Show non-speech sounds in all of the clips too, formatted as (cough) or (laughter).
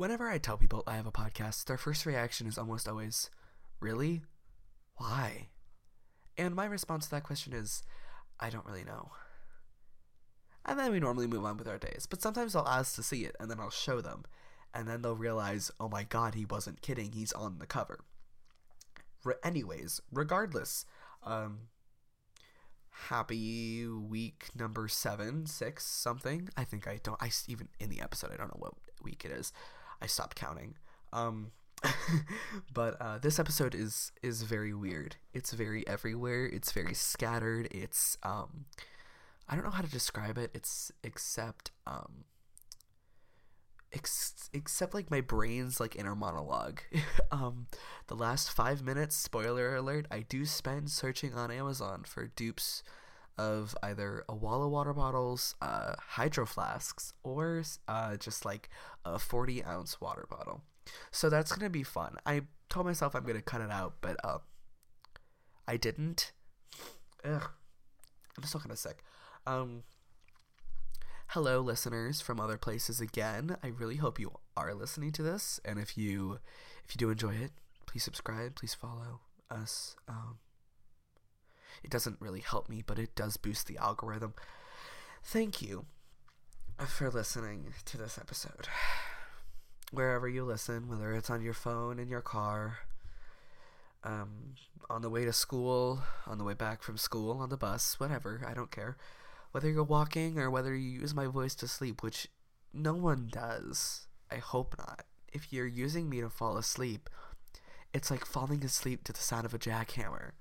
whenever I tell people I have a podcast, their first reaction is almost always, Really? Why? And my response to that question is, I don't really know. And then we normally move on with our days. But sometimes I'll ask to see it, and then I'll show them. And then they'll realize, oh my god, he wasn't kidding, he's on the cover. Re- anyways, regardless, um, happy week number seven, six, something. I think I don't, I even in the episode, I don't know what week it is. I stopped counting. Um, (laughs) but uh, this episode is is very weird. It's very everywhere. It's very scattered. It's um, I don't know how to describe it. It's except um, ex- except like my brain's like inner monologue. (laughs) um, the last five minutes, spoiler alert, I do spend searching on Amazon for dupes of either a wall of water bottles, uh, hydro flasks, or uh, just like a 40 ounce water bottle. So that's gonna be fun. I told myself I'm gonna cut it out, but uh, I didn't. Ugh. I'm still kind of sick. Um, hello, listeners from other places again. I really hope you are listening to this, and if you if you do enjoy it, please subscribe, please follow us. Um, it doesn't really help me, but it does boost the algorithm. Thank you for listening to this episode (sighs) wherever you listen, whether it's on your phone, in your car, um, on the way to school, on the way back from school, on the bus, whatever, I don't care. Whether you're walking or whether you use my voice to sleep, which no one does. I hope not. If you're using me to fall asleep, it's like falling asleep to the sound of a jackhammer.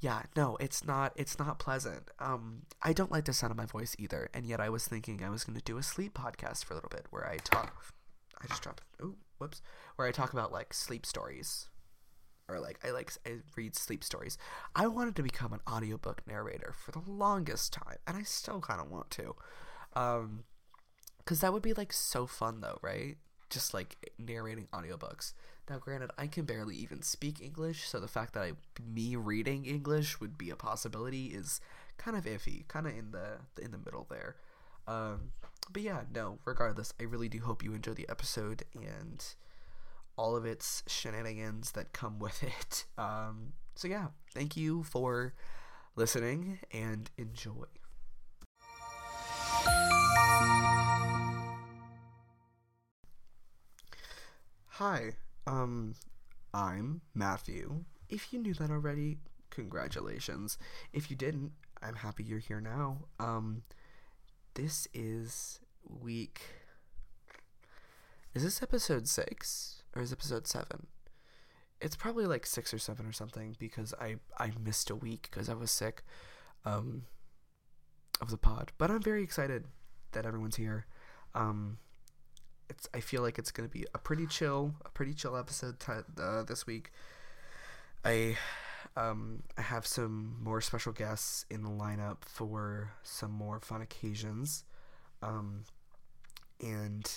Yeah, no, it's not it's not pleasant. Um I don't like the sound of my voice either, and yet I was thinking I was going to do a sleep podcast for a little bit where I talk I just dropped. Oh, whoops. Where I talk about like sleep stories, or like I like I read sleep stories. I wanted to become an audiobook narrator for the longest time, and I still kind of want to, um, because that would be like so fun though, right? Just like narrating audiobooks. Now, granted, I can barely even speak English, so the fact that I me reading English would be a possibility is kind of iffy, kind of in the in the middle there. Um, but yeah, no, regardless, I really do hope you enjoy the episode and all of its shenanigans that come with (laughs) it. Um, so yeah, thank you for listening and enjoy. Hi, um, I'm Matthew. If you knew that already, congratulations. If you didn't, I'm happy you're here now. Um, this is week. Is this episode six or is episode seven? It's probably like six or seven or something because I I missed a week because I was sick, um, of the pod. But I'm very excited that everyone's here. Um, it's I feel like it's gonna be a pretty chill, a pretty chill episode t- uh, this week. I um, I have some more special guests in the lineup for some more fun occasions. Um, and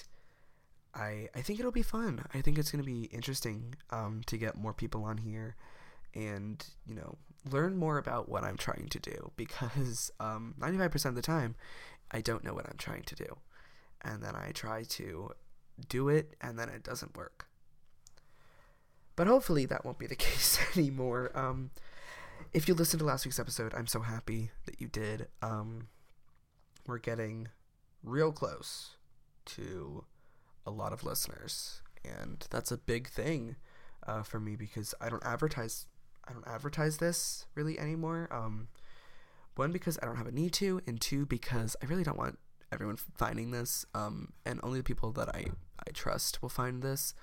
I I think it'll be fun. I think it's to be interesting um, to get more people on here and, you know, learn more about what I'm trying to do because um, 95% of the time I don't know what I'm trying to do. And then I try to do it and then it doesn't work. But hopefully that won't be the (laughs) case anymore. Um, if you listened to last week's episode, I'm so happy that you did. Um, we're getting real close to a lot of listeners, and that's a big thing uh, for me because I don't advertise. I don't advertise this really anymore. Um, one because I don't have a need to, and two because I really don't want everyone finding this. Um, and only the people that I I trust will find this.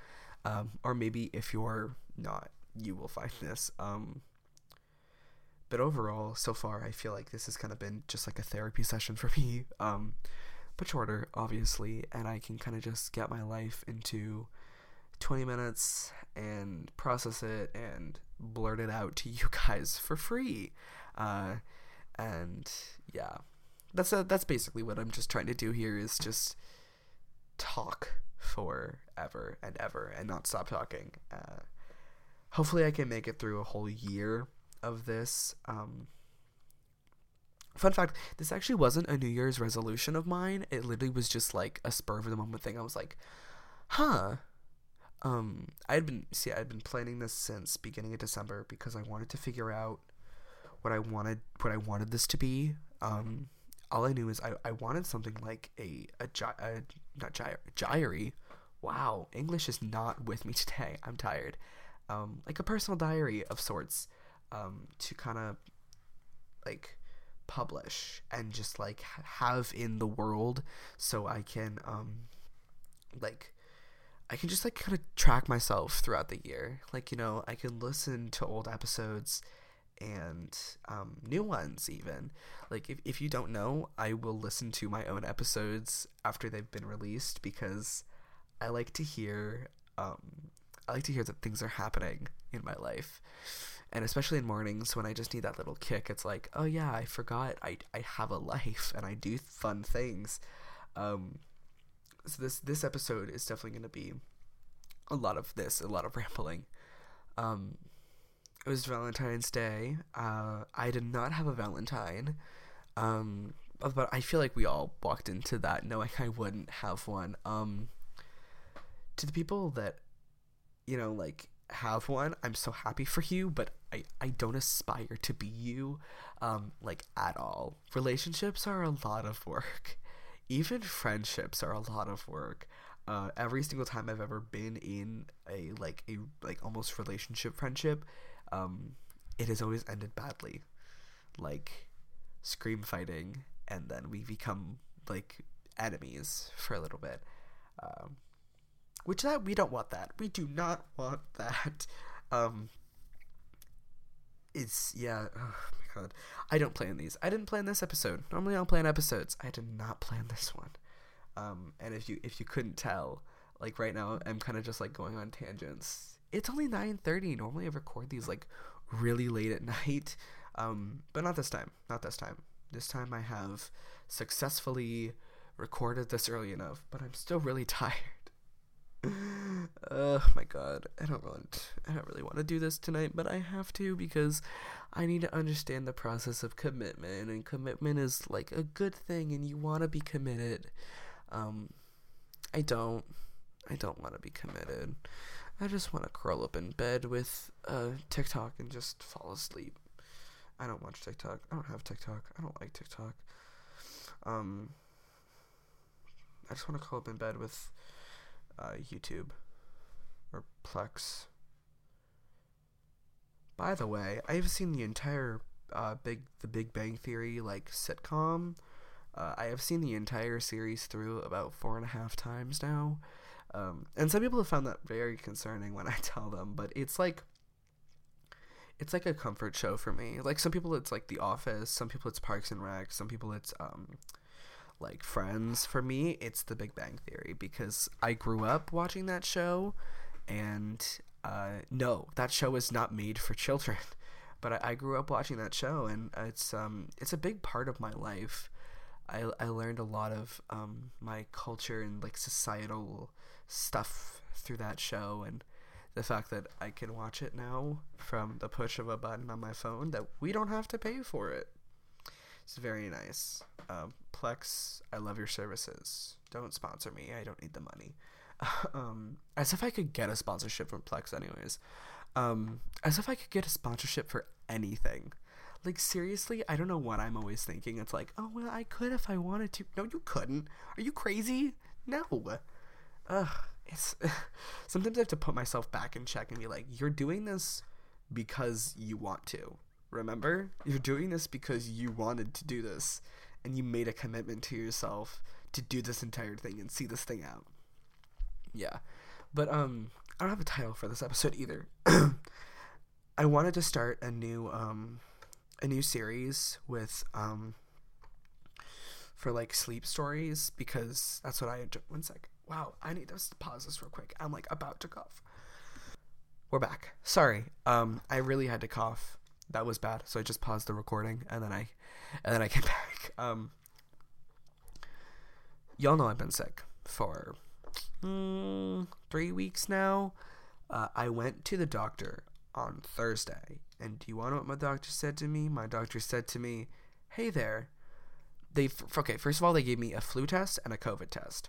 Um, or maybe if you're not, you will find this. Um, but overall, so far, I feel like this has kind of been just like a therapy session for (laughs) me. Um, but shorter, obviously, and I can kind of just get my life into 20 minutes and process it and blurt it out to you (laughs) guys for free. Uh, and yeah, that's a, that's basically what I'm just trying to do here is just talk forever and ever and not stop talking. Uh, hopefully, I can make it through a whole year of this. Um, fun fact this actually wasn't a New Year's resolution of mine. It literally was just like a spur of the moment thing. I was like, huh. Um, I'd been see, I'd been planning this since beginning of December because I wanted to figure out what I wanted, what I wanted this to be. Um, all I knew is I, I wanted something like a a, a not gyre. Wow, English is not with me (laughs) today. I'm tired. Um, like a personal diary of sorts. Um, to kind of like publish and just like have in the world so I can um like I can just like kind of track myself throughout the year. Like, you know, I can listen to old episodes and um, new ones even. Like if, if you don't know, I will listen to my own episodes after they've been released because I like to hear um, I like to hear that things are happening in my life. And especially in mornings when I just need that little kick, it's like, oh yeah, I forgot I, I have a life and I do fun things. Um, so this this episode is definitely going to be a lot of this, a lot of rambling. Um, it was Valentine's Day. Uh, I did not have a Valentine, um, but I feel like we all walked into that knowing I wouldn't have one. Um, to the people that, you know, like have one, I'm so happy for you, but I, I don't aspire to be you, um, like at all. Relationships are a lot of work (laughs) even friendships are a lot of work. Uh, every single time I've ever been in a like a like almost relationship friendship, um, it has always ended badly, like scream fighting, and then we become like enemies for a little bit. Um, which that we don't want that. We do not want (laughs) that. Um, it's yeah. Oh my god, I don't plan these. I didn't plan this episode. Normally, I'll plan episodes. I did not plan this one. Um, and if you if you couldn't tell, like right now, I'm kind of just like going on tangents. It's only nine thirty. Normally, I record these like really late at (laughs) night. Um, but not this time. Not this time. This time, I have successfully recorded this early enough, but I'm still really (laughs) tired (laughs) oh my god, I don't want I don't really want to do this tonight, but I have to because I need to understand the process of commitment and commitment is like a good thing and you want to be committed. Um I don't I don't want to be committed. I just want to curl up in bed with uh TikTok and just fall asleep. I don't watch TikTok. I don't have TikTok. I don't like TikTok. Um I just want to curl up in bed with uh, YouTube or Plex. By the way, I've seen the entire uh, Big The Big Bang Theory like sitcom. Uh, I have seen the entire series through about four and a half times now, um, and some people have found that very concerning when I (laughs) tell them. But it's like it's like a comfort show for me. Like some people, it's like The Office. Some people, it's Parks and Rec. Some people, it's um, like Friends. For me, it's The Big Bang Theory because I grew up watching that show, and uh, no, that show is not made for children. (laughs) But I, I grew up watching that show, and it's um it's a big part of my life. I, I learned a lot of um, my culture and like societal stuff through that show and the fact that I can watch it now from the push of a button on my phone that we don't have to pay for it. It's very nice. Um, Plex, I love your services. Don't sponsor me. I don't need the money. (laughs) um, as if I could get a sponsorship from Plex, anyways. Um, as if I could get a sponsorship for anything. Like seriously, I don't know what I'm always thinking. It's like, oh well, I could if I wanted to. No, you couldn't. Are you crazy? No. Ugh. It's (laughs) sometimes I have to put myself back in check and be like, you're doing this because you want to. Remember, you're doing this because you wanted to do this and you made a commitment to yourself to do this entire thing and see this thing out. Yeah. But um I don't have a title for this episode either. (clears throat) I wanted to start a new um a new series with um for like sleep stories because that's what I enjoy. One sec. Wow, I need to pause this real quick. I'm like about to cough. We're back. Sorry. Um I really had to cough. That was bad. So I just paused the recording and then I and then I came (laughs) back. Um, y'all know I've been sick for mm, three weeks now. Uh, I went to the doctor on Thursday, and do you want to know what my doctor said to me? My doctor said to me, "Hey there." They okay. First of all, they gave me a flu test and a COVID test.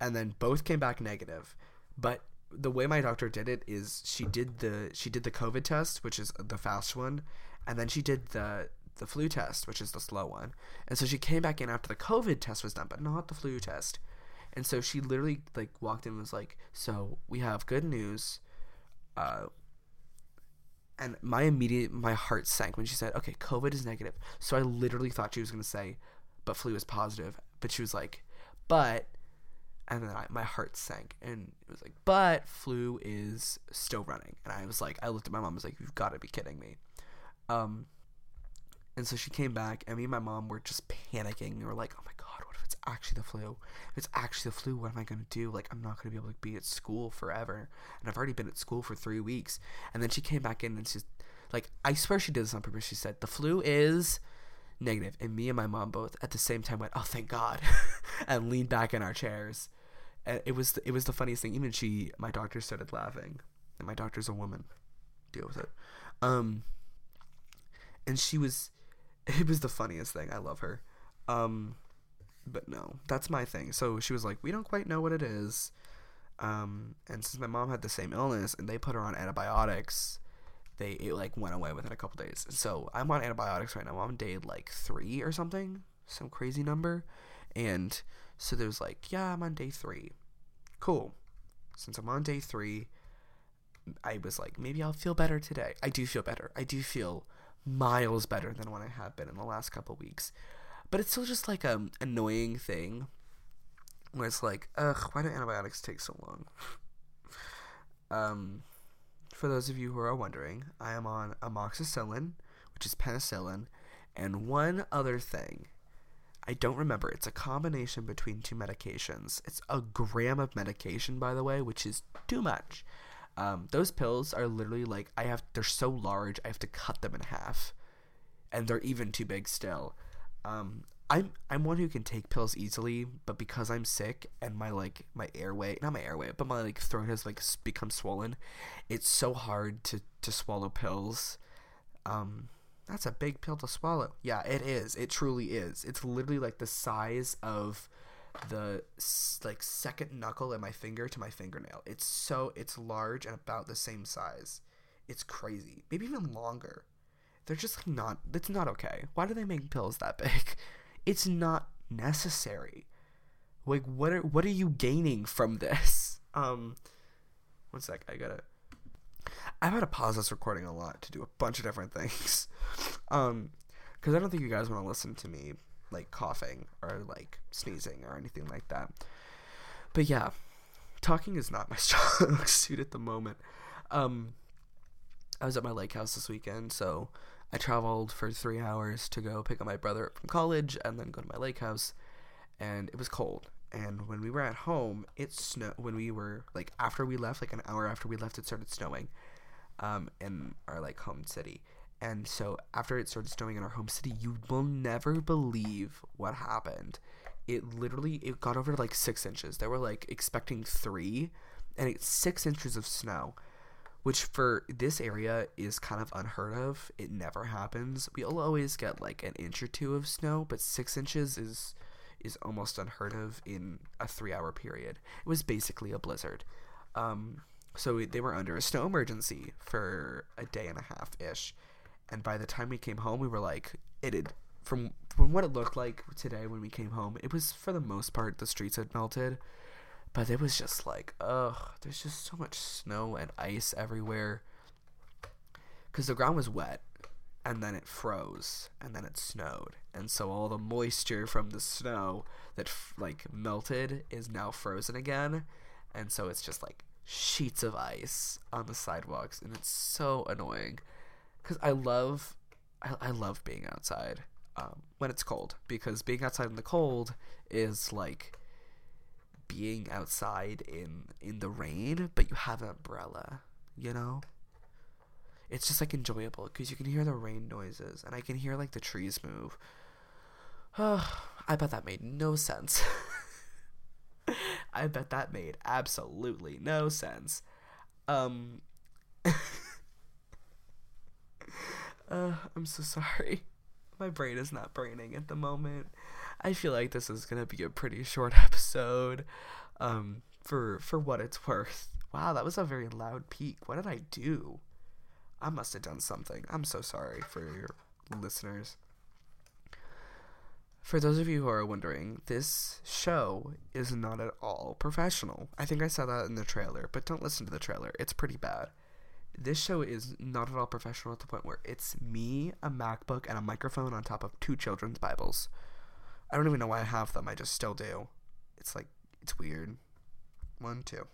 And then both came back negative. But the way my doctor did it is she did the she did the COVID test, which is the fast one, and then she did the the flu test, which is the slow one. And so she came back in after the COVID test was done, but not the flu test. And so she literally like walked in and was like, "So we have good news." Uh, and my immediate my heart sank when she said, "Okay, COVID is negative." So I literally thought she was gonna say, "But flu is positive." But she was like, "But," and then I, my heart sank, and it was like, "But flu is still running." And I was like, I looked at my mom, I was like, "You've got to be kidding me." Um, and so she came back, and me and my mom were just panicking. We were like, "Oh my god, what if it's actually the flu? If it's actually the flu, what am I gonna do? Like, I'm not gonna be able to be at school forever, and I've already been at school for three weeks." And then she came back in, and she's like, I swear she did this on purpose. She said, "The flu is." negative and me and my mom both at the same time went oh thank god (laughs) and leaned back in our chairs it was it was the funniest thing. Even she my doctor started laughing. And my doctor's a woman. Deal with it. Um and she was (laughs) it was the funniest thing. I love her. Um but no that's my thing. So she was like we don't quite know what it is. Um and since my mom had the same illness and they put her on antibiotics they it like went away within a couple days. So I'm on antibiotics right now. I'm on day like three or something, some crazy number, and so there's like, yeah, I'm on day three. Cool. Since I'm on day three, I was like, maybe I'll feel better today. I do feel better. I do feel miles better than what I have been in the last couple weeks. But it's still just like a um, annoying thing where it's like, ugh, why do antibiotics take so long? (laughs) um, for those of you who are wondering, I am on amoxicillin, which is penicillin, and one other thing. I don't remember. It's a combination between two medications. It's a gram of medication, by the way, which is too much. Um, those pills are literally like I have. They're so large, I have to cut them in half, and they're even too big still. Um, I'm I'm one who can take pills easily, but because I'm sick and my like my airway, not my airway, but my like throat has like become swollen, it's so hard to to swallow pills. Um that's a big pill to swallow. Yeah, it is. It truly is. It's literally like the size of the like second knuckle in my finger to my fingernail. It's so it's large and about the same size. It's crazy. Maybe even longer. They're just like not. It's not okay. Why do they make pills that big? (laughs) It's not necessary. Like what are what are you gaining from this? (laughs) Um one sec, I gotta I've had to pause this recording a lot to do a bunch of different things. (laughs) Um because I don't think you guys want to listen to me like coughing or like sneezing or anything like that. But yeah, talking is not my (laughs) strong suit at the moment. Um I was at my lake house this weekend, so I traveled for three hours to go pick up my brother from college and then go to my lake house. And it was cold. And when we were at home, it snowed. When we were like after we left, like an hour after we left, it started snowing, um, in our like home city. And so after it started snowing in our home city, you will never believe what happened. It literally it got over like six inches. They were like expecting three, and it's six inches of snow which for this area is kind of unheard of. It never happens. We'll always get like an inch or two of snow, but six inches is is almost unheard of in a three hour period. It was basically a blizzard. Um, so they were under a snow emergency for a day and a half ish, and by the time we came home, we were like, it had from from what it looked like today when we came home. It was for the most part the streets had melted but it was just like, ugh, there's just so much snow and ice everywhere. Because the ground was wet, and then it froze, and then it snowed. And so all the moisture from the snow that, like, melted is now frozen again. And so it's just like sheets of ice on the sidewalks, and it's so annoying. Because I love, I, I love being outside um, when it's cold. Because being outside in the cold is like being outside in in the rain, but you have an umbrella, you know? It's just like enjoyable because you can hear the rain noises and I can hear like the trees move. (sighs) I bet that made no sense. (laughs) I bet that made absolutely no sense. Um (laughs) uh, I'm so sorry. My brain is not braining at the moment. I feel like this is gonna be a pretty short (laughs) episode. Um, for for what it's worth. Wow, that was a very loud peak. What did I do? I must have done something. I'm so sorry for your listeners. For those of you who are wondering, this show is not at all professional. I think I said that in the trailer, but don't listen to the trailer. It's pretty bad. This show is not at all professional at the point where it's me, a MacBook, and a microphone on top of two children's Bibles. I don't even know why I have them. I just still do. It's like, it's weird. One, two.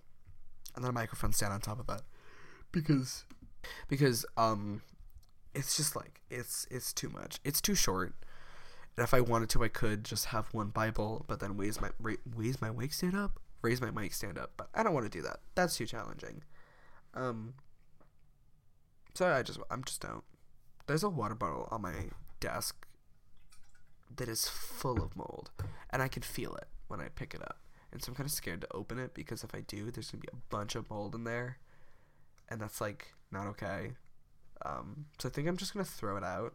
And then a microphone stand on top of that. Because, because, um, it's just like, it's, it's too much. It's too short and if I wanted to, I could just have one Bible, but then raise my raise my mic stand up, raise my mic stand up. But I don't want to do that. That's too challenging. Um. So I just I'm just don't. There's a water bottle on my desk that is full of mold, and I can feel it when I pick it up. And so I'm kind of scared to open it because if I do, there's gonna be a bunch of mold in there, and that's like not okay. Um, so I think I'm just gonna throw it out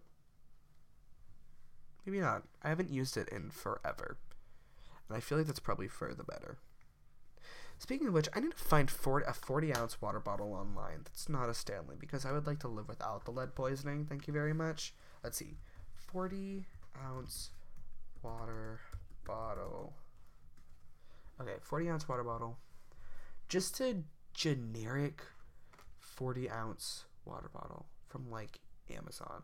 Maybe not. I haven't used it in forever. And I feel like that's probably for the better. Speaking of which, I need to find 40, a 40 ounce water bottle online that's not a Stanley because I would like to live without the lead poisoning. Thank you very much. Let's see. 40 ounce water bottle. Okay, 40 ounce water bottle. Just a generic 40 ounce water bottle from like Amazon.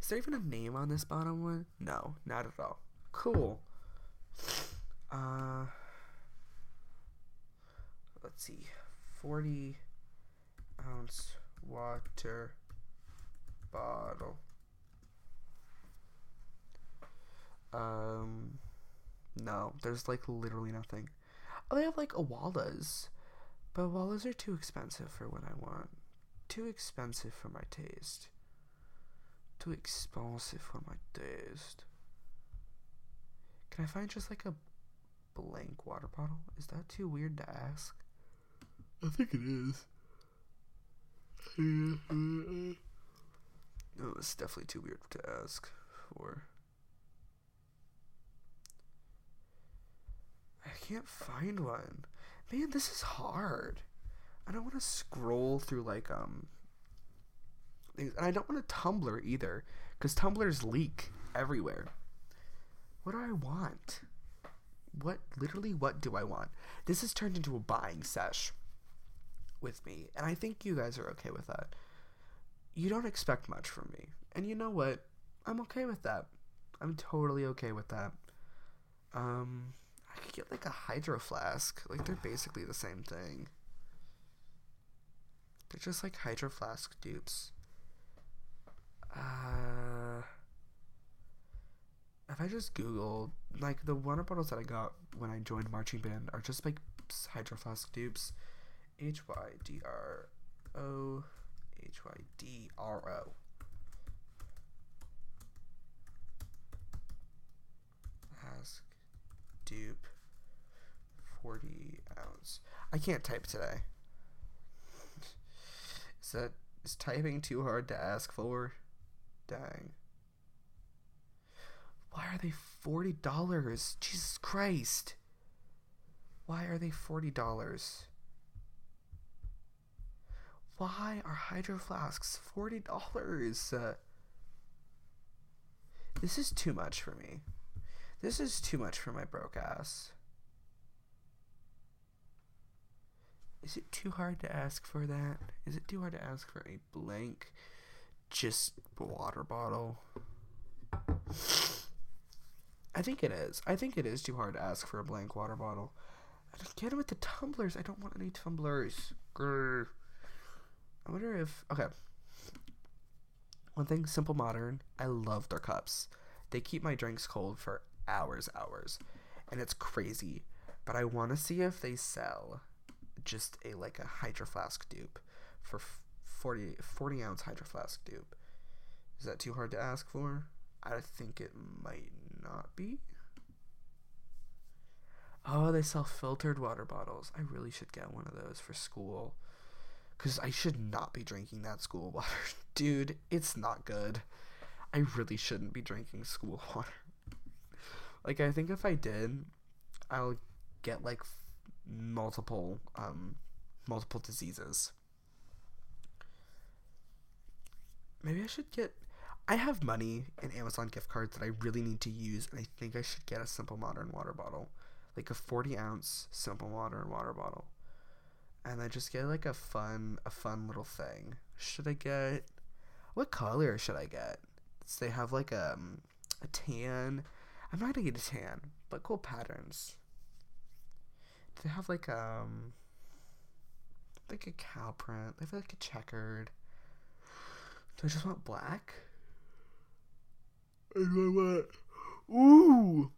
Is there even a name on this bottom one? No, not at all. Cool. Uh, let's see. 40 ounce water bottle. Um, no, there's like literally nothing. Oh, they have like Owalas, but Owalas are too expensive for what I want. Too expensive for my taste. Too expensive for my taste. Can I find just like a blank water bottle? Is that too weird to ask? I think it is. no, it's definitely too weird to ask for. I can't find one. Man, this is hard. I don't want to scroll through like um and I don't want a tumbler either, because tumblers leak everywhere. What do I want? What literally what do I want? This has turned into a buying sesh with me, and I think you guys are okay with that. You don't expect much from me, and you know what? I'm okay with that. I'm totally okay with that. Um, get like a hydro flask. Like they're basically the same thing. They're just like hydro flask dupes. Uh, if I just Google like the water bottles that I got when I joined marching band are just like hydro flask dupes. H Y D R O H Y D R O. Flask dupe 40 ounce. I can't type today. Is that is typing too hard to ask for? Dang. Why are they $40? Jesus Christ. Why are they $40? Why are hydro flasks $40? Uh, this is too much for me. This is too much for my broke ass. Is it too hard to ask for that? Is it too hard to ask for a blank just water bottle. I think it is. I think it is too hard to ask for a blank water bottle. Get with the tumblers. I don't want any tumblers. Grr. I wonder if okay. One thing, Simple Modern. I love their cups. They keep my drinks cold for hours, hours, and it's crazy. But I want to see if they sell just a like a hydro flask dupe for 40, 40 ounce hydro flask dupe. Is that too hard to ask for? I think it might not be. Oh, they sell filtered water bottles. I really should get one of those for school. Because I should not be drinking that school (laughs) water. Dude, it's not good. I really shouldn't be drinking school (laughs) water. Like I think if I did, I'll get like multiple um multiple diseases. Maybe I should get I have money in Amazon gift cards that I really need to use and I think I should get a simple modern water bottle. Like a 40 ounce simple modern water bottle. And I just get like a fun a fun little thing. Should I get what color should I get? So they have like a, um, a tan. I'm not gonna get a tan, but cool patterns. They have like um like a cow print? They have like a checkered. Do I just want black? I want. Ooh.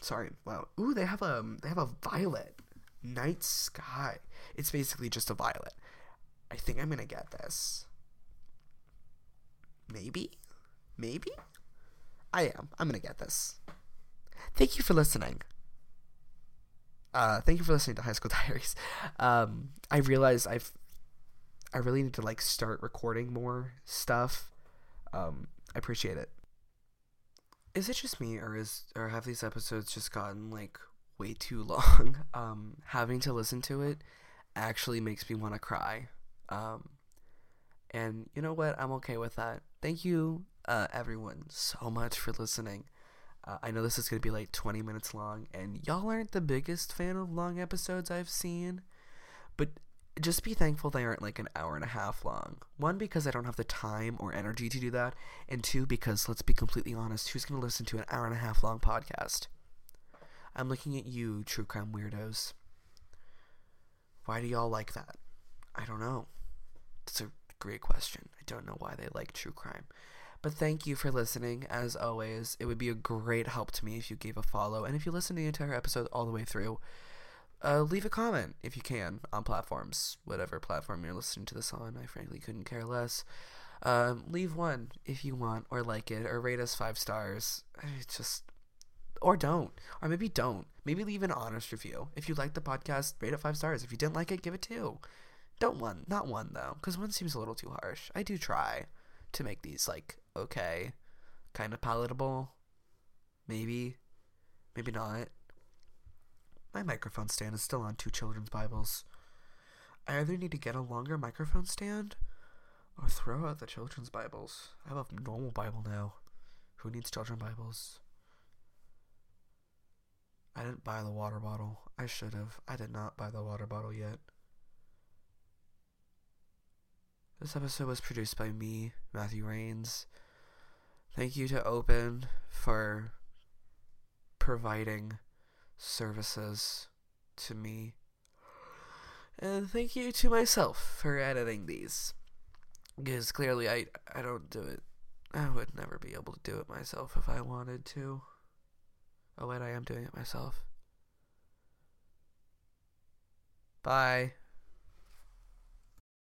Sorry. Wow. Ooh, they have a um, they have a violet night sky. It's basically just a violet. I think I'm gonna get this. Maybe, maybe. I am. I'm gonna get this. Thank you for listening. Uh, thank you for listening to High School (laughs) Diaries. Um, I realize I've, I really need to like start recording more stuff. Um, I appreciate it. Is it just me, or is or have these episodes just gotten like way too (laughs) long? Um, having to listen to it actually makes me want to cry. Um, and you know what? I'm okay with that. Thank you, uh, everyone, so much for listening. Uh, I know this is going to be like 20 minutes long, and y'all aren't the biggest fan of long episodes I've seen, but just be thankful they aren't like an hour and a half long. One, because I don't have the time or energy to do that, and two, because let's be completely honest, who's going to listen to an hour and a half long podcast? I'm looking at you, true crime weirdos. Why do y'all like that? I don't know. It's a great question. I don't know why they like true crime. But thank you for listening. As always, it would be a great help to me if you gave a follow. And if you listen to the entire episode all the way through, uh, leave a comment if you can on platforms, whatever platform you're listening to this on. I frankly couldn't care less. Um, leave one if you want, or like it, or rate us five stars. It's just, or don't, or maybe don't. Maybe leave an honest review. If you like the podcast, rate it five stars. If you didn't like it, give it two. Don't one, not one though, because one seems a little too harsh. I do try to make these like okay, kind of palatable. Maybe, maybe not. My microphone stand is still on two children's Bibles. I either need to get a longer microphone stand or throw out the children's Bibles. I have a normal Bible now. Who needs children's Bibles? I didn't buy the water bottle. I should have. I did not buy the water bottle yet. This episode was produced by me, Matthew Rains. Thank you to Open for providing services to me. And thank you to myself for editing these. Because clearly I I don't do it. I would never be able to do it myself if I wanted to. Oh wait, I am doing it myself. Bye.